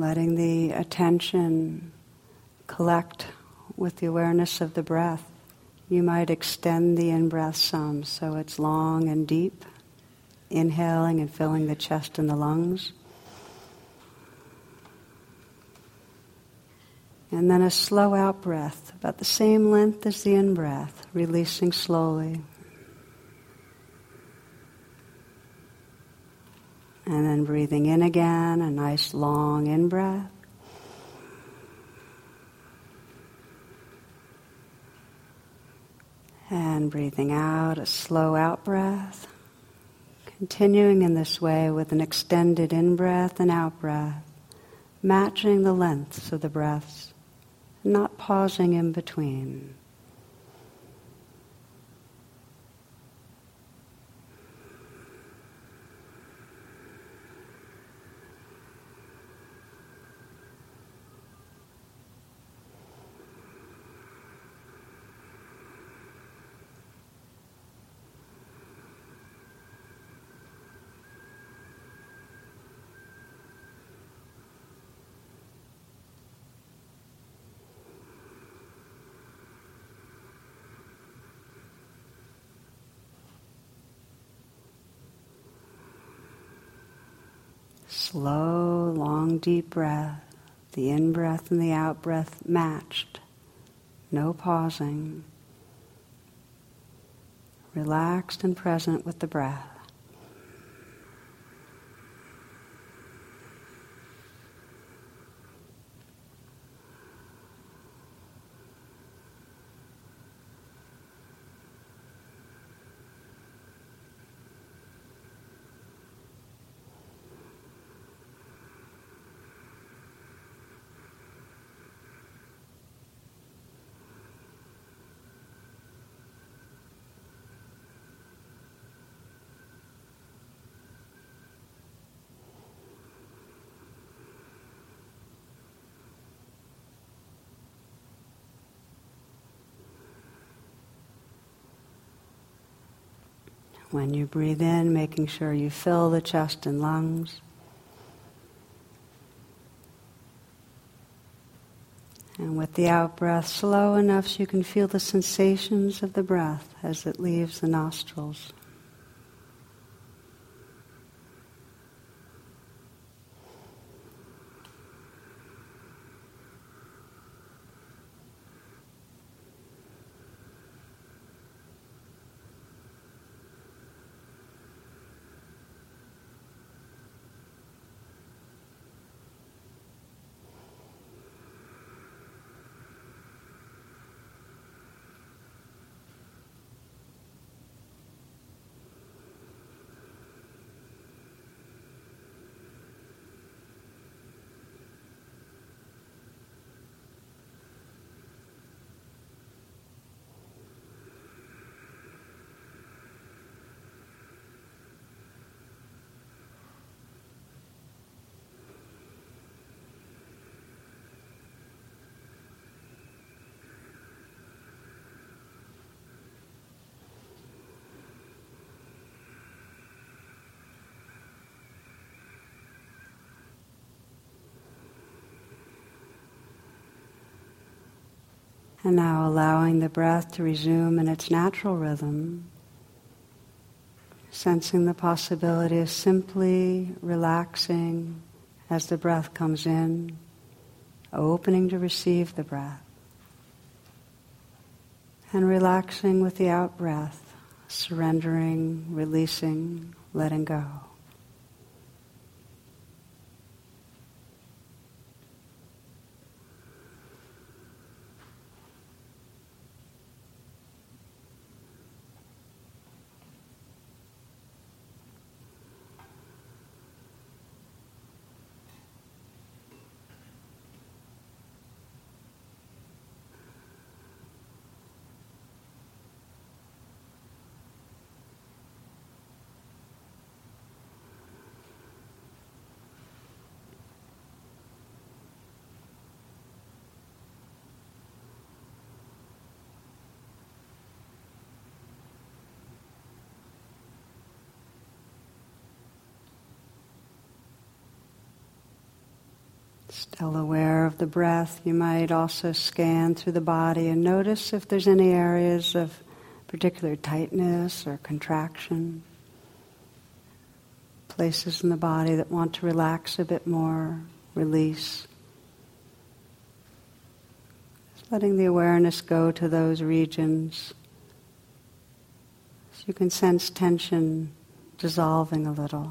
letting the attention collect with the awareness of the breath. You might extend the in breath some so it's long and deep, inhaling and filling the chest and the lungs. And then a slow out breath, about the same length as the in breath, releasing slowly. And then breathing in again, a nice long in breath. And breathing out, a slow out breath. Continuing in this way with an extended in breath and out breath, matching the lengths of the breaths, not pausing in between. Slow, long, deep breath. The in breath and the out breath matched. No pausing. Relaxed and present with the breath. When you breathe in, making sure you fill the chest and lungs. And with the out breath, slow enough so you can feel the sensations of the breath as it leaves the nostrils. And now allowing the breath to resume in its natural rhythm, sensing the possibility of simply relaxing as the breath comes in, opening to receive the breath, and relaxing with the out breath, surrendering, releasing, letting go. Still aware of the breath, you might also scan through the body and notice if there's any areas of particular tightness or contraction. Places in the body that want to relax a bit more, release. Just letting the awareness go to those regions. So you can sense tension dissolving a little.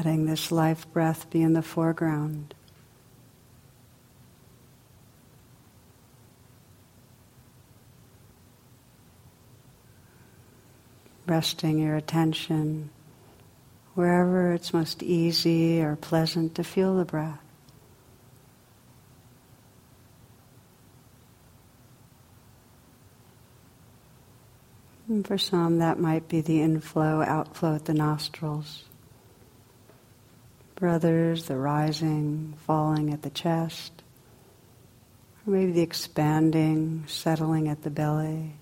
Letting this life breath be in the foreground. Resting your attention wherever it's most easy or pleasant to feel the breath. And for some, that might be the inflow, outflow at the nostrils. For others, the rising, falling at the chest, or maybe the expanding, settling at the belly.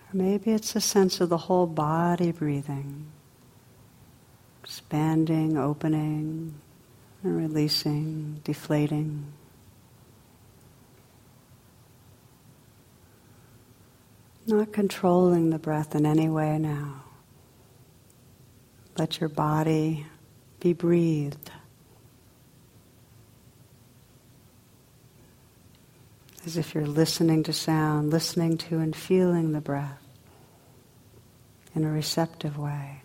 Or maybe it's a sense of the whole body breathing, expanding, opening, and releasing, deflating. Not controlling the breath in any way now. Let your body be breathed. As if you're listening to sound, listening to and feeling the breath in a receptive way.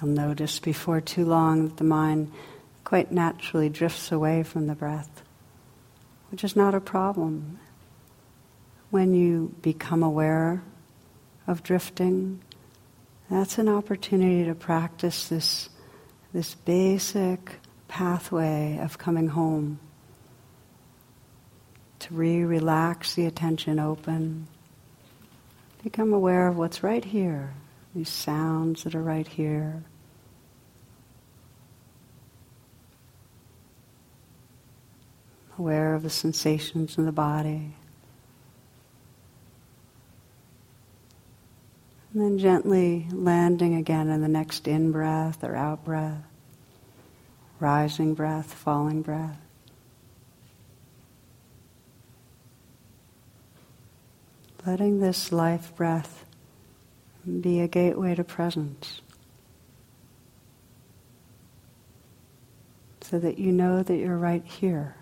You'll notice before too long that the mind quite naturally drifts away from the breath, which is not a problem. When you become aware of drifting, that's an opportunity to practice this, this basic pathway of coming home. To re relax the attention open, become aware of what's right here, these sounds that are right here. Aware of the sensations in the body. And then gently landing again in the next in breath or out breath, rising breath, falling breath. Letting this life breath be a gateway to presence. So that you know that you're right here.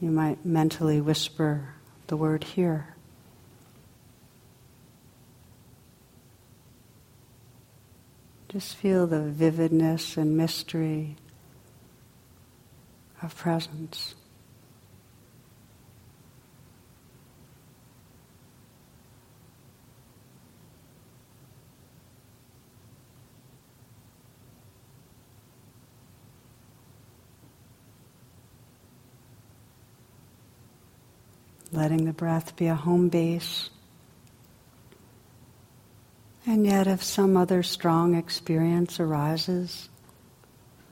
You might mentally whisper the word here. Just feel the vividness and mystery of presence. Letting the breath be a home base. And yet, if some other strong experience arises,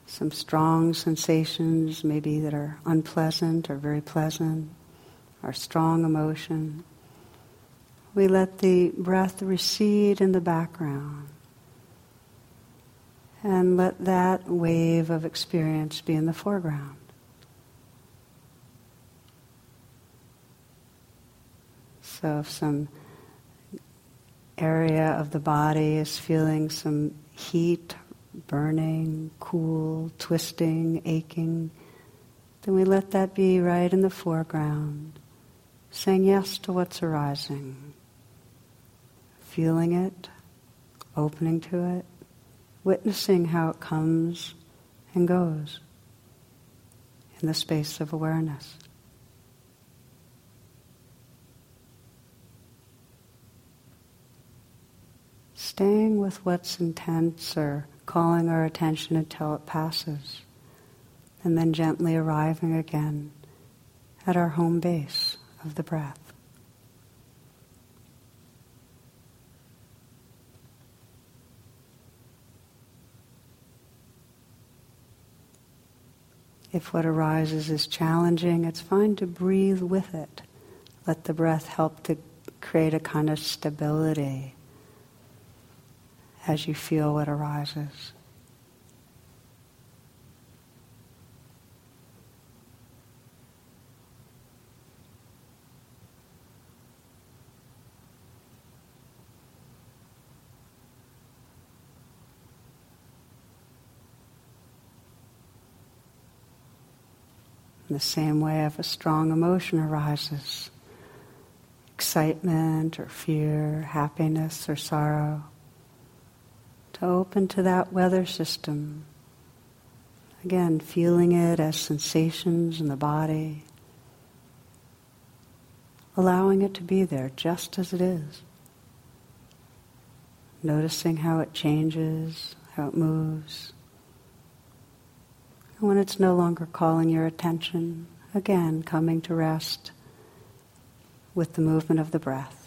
some strong sensations, maybe that are unpleasant or very pleasant, or strong emotion, we let the breath recede in the background. And let that wave of experience be in the foreground. So if some area of the body is feeling some heat, burning, cool, twisting, aching, then we let that be right in the foreground, saying yes to what's arising, feeling it, opening to it, witnessing how it comes and goes in the space of awareness. Staying with what's intense or calling our attention until it passes, and then gently arriving again at our home base of the breath. If what arises is challenging, it's fine to breathe with it. Let the breath help to create a kind of stability as you feel what arises. In the same way, if a strong emotion arises, excitement or fear, happiness or sorrow, to open to that weather system. Again, feeling it as sensations in the body, allowing it to be there just as it is. Noticing how it changes, how it moves. And when it's no longer calling your attention, again, coming to rest with the movement of the breath.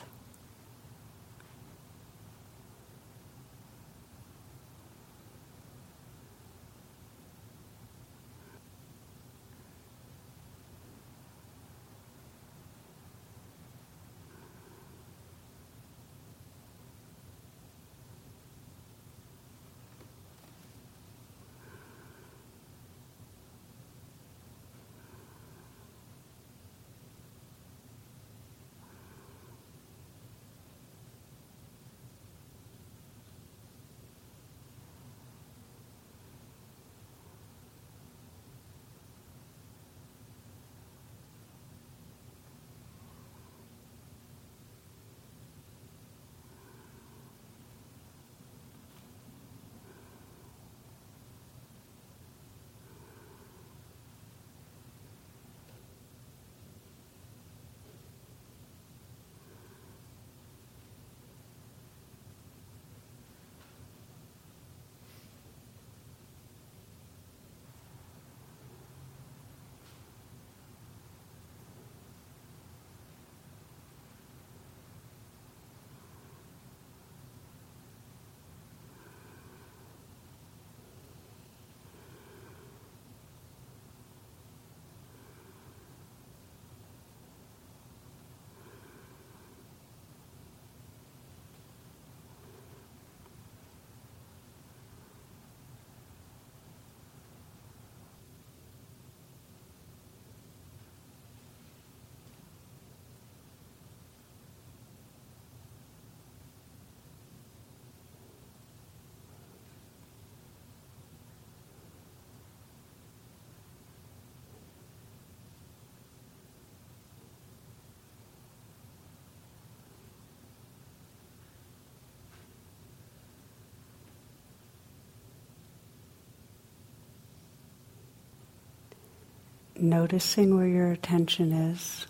Noticing where your attention is.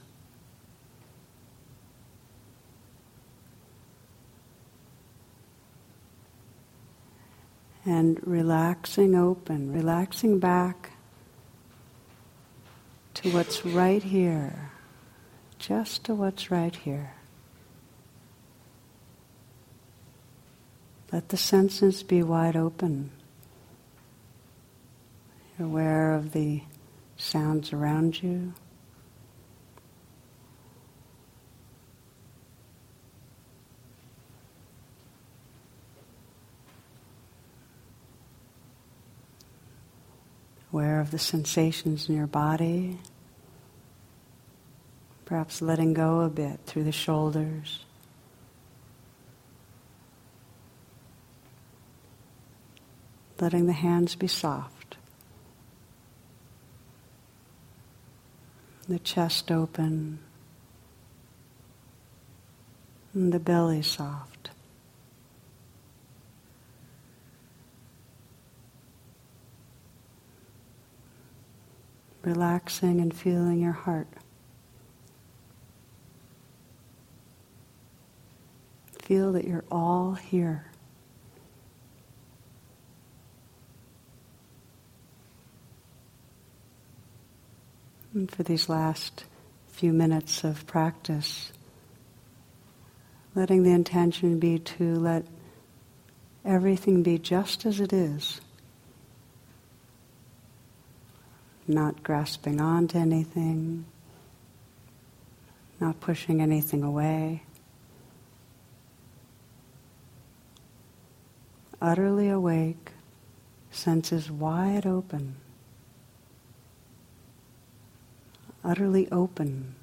And relaxing open, relaxing back to what's right here, just to what's right here. Let the senses be wide open. You're aware of the sounds around you. Aware of the sensations in your body. Perhaps letting go a bit through the shoulders. Letting the hands be soft. The chest open. And the belly soft. Relaxing and feeling your heart. feel that you're all here. For these last few minutes of practice, letting the intention be to let everything be just as it is, not grasping onto anything, not pushing anything away. utterly awake, senses wide open, utterly open,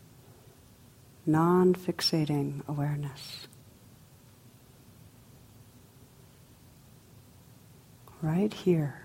non fixating awareness. Right here.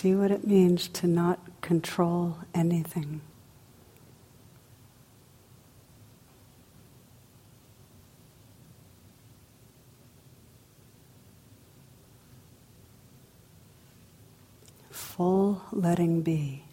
See what it means to not control anything. Full letting be.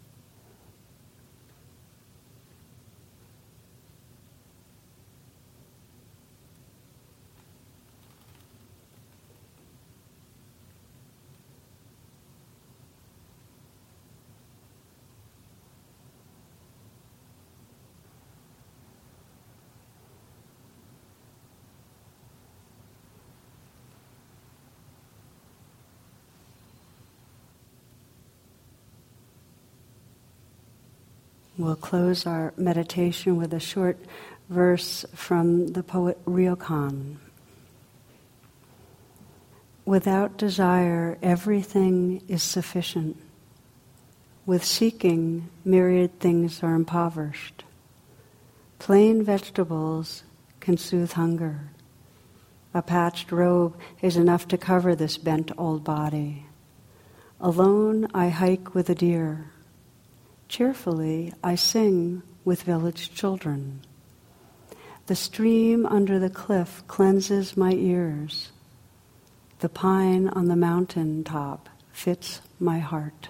We'll close our meditation with a short verse from the poet Ryokan. Without desire, everything is sufficient. With seeking, myriad things are impoverished. Plain vegetables can soothe hunger. A patched robe is enough to cover this bent old body. Alone I hike with a deer. Cheerfully, I sing with village children. The stream under the cliff cleanses my ears. The pine on the mountain top fits my heart.